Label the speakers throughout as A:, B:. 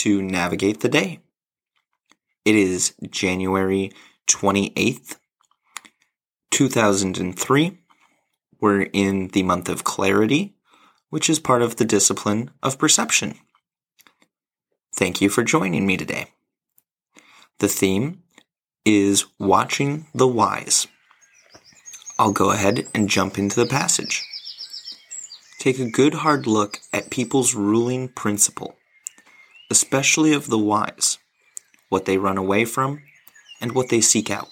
A: to Navigate the Day. It is January 28th, 2003. We're in the month of clarity, which is part of the discipline of perception. Thank you for joining me today. The theme is watching the wise. I'll go ahead and jump into the passage. Take a good hard look at people's ruling principle especially of the wise, what they run away from, and what they seek out.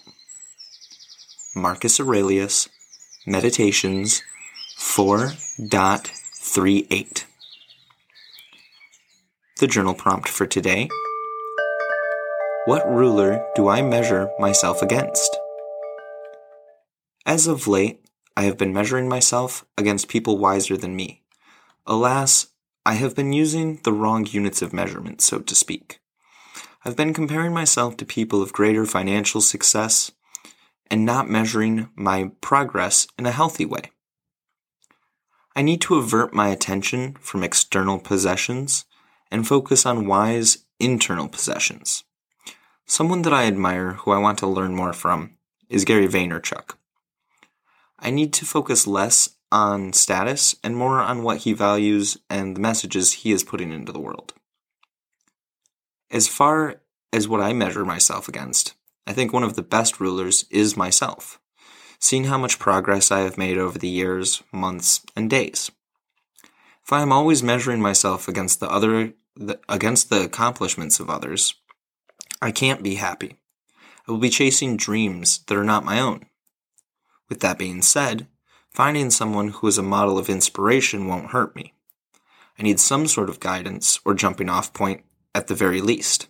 A: Marcus Aurelius, Meditations 4.38. The journal prompt for today What ruler do I measure myself against? As of late, I have been measuring myself against people wiser than me. Alas, I have been using the wrong units of measurement, so to speak. I've been comparing myself to people of greater financial success and not measuring my progress in a healthy way. I need to avert my attention from external possessions and focus on wise internal possessions. Someone that I admire who I want to learn more from is Gary Vaynerchuk. I need to focus less on status and more on what he values and the messages he is putting into the world. As far as what I measure myself against, I think one of the best rulers is myself, seeing how much progress I have made over the years, months, and days. If I am always measuring myself against the other the, against the accomplishments of others, I can't be happy. I will be chasing dreams that are not my own. With that being said, Finding someone who is a model of inspiration won't hurt me. I need some sort of guidance or jumping off point at the very least.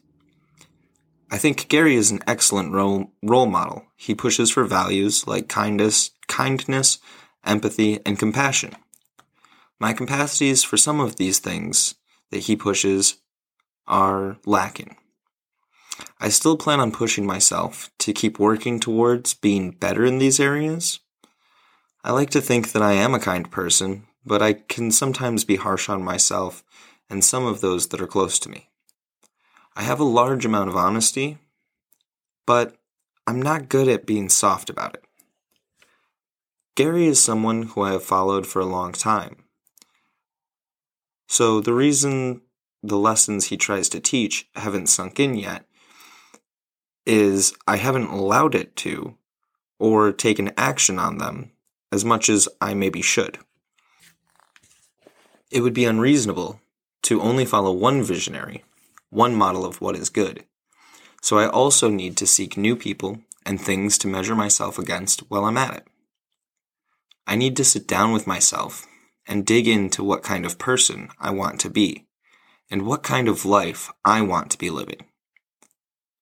A: I think Gary is an excellent role, role model. He pushes for values like kindness, kindness, empathy, and compassion. My capacities for some of these things that he pushes are lacking. I still plan on pushing myself to keep working towards being better in these areas, I like to think that I am a kind person, but I can sometimes be harsh on myself and some of those that are close to me. I have a large amount of honesty, but I'm not good at being soft about it. Gary is someone who I have followed for a long time. So the reason the lessons he tries to teach haven't sunk in yet is I haven't allowed it to or taken action on them as much as I maybe should. It would be unreasonable to only follow one visionary, one model of what is good. So I also need to seek new people and things to measure myself against while I'm at it. I need to sit down with myself and dig into what kind of person I want to be and what kind of life I want to be living.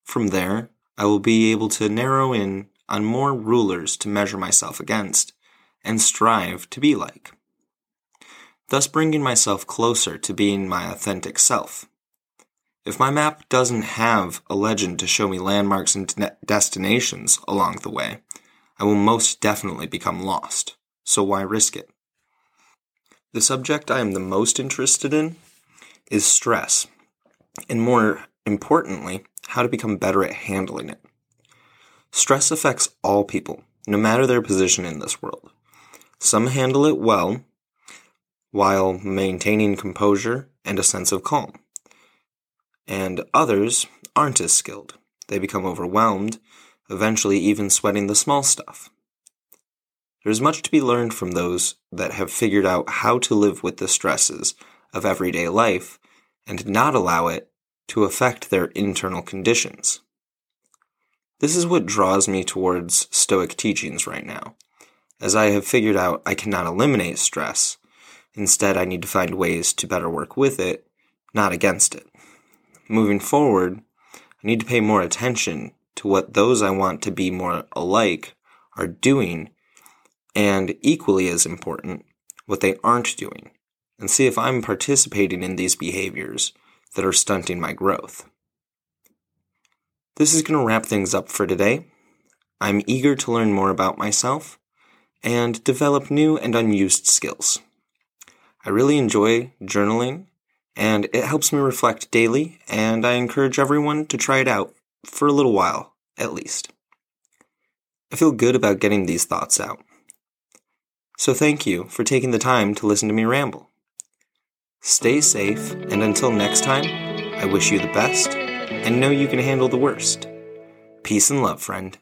A: From there, I will be able to narrow in on more rulers to measure myself against and strive to be like, thus bringing myself closer to being my authentic self. If my map doesn't have a legend to show me landmarks and destinations along the way, I will most definitely become lost, so why risk it? The subject I am the most interested in is stress, and more importantly, how to become better at handling it. Stress affects all people, no matter their position in this world. Some handle it well, while maintaining composure and a sense of calm. And others aren't as skilled. They become overwhelmed, eventually even sweating the small stuff. There's much to be learned from those that have figured out how to live with the stresses of everyday life and not allow it to affect their internal conditions. This is what draws me towards Stoic teachings right now, as I have figured out I cannot eliminate stress. Instead, I need to find ways to better work with it, not against it. moving forward, I need to pay more attention to what those I want to be more alike are doing, and equally as important, what they aren't doing, and see if I'm participating in these behaviors that are stunting my growth. This is going to wrap things up for today. I'm eager to learn more about myself and develop new and unused skills. I really enjoy journaling, and it helps me reflect daily, and I encourage everyone to try it out for a little while, at least. I feel good about getting these thoughts out. So thank you for taking the time to listen to me ramble. Stay safe, and until next time, I wish you the best and know you can handle the worst. Peace and love, friend.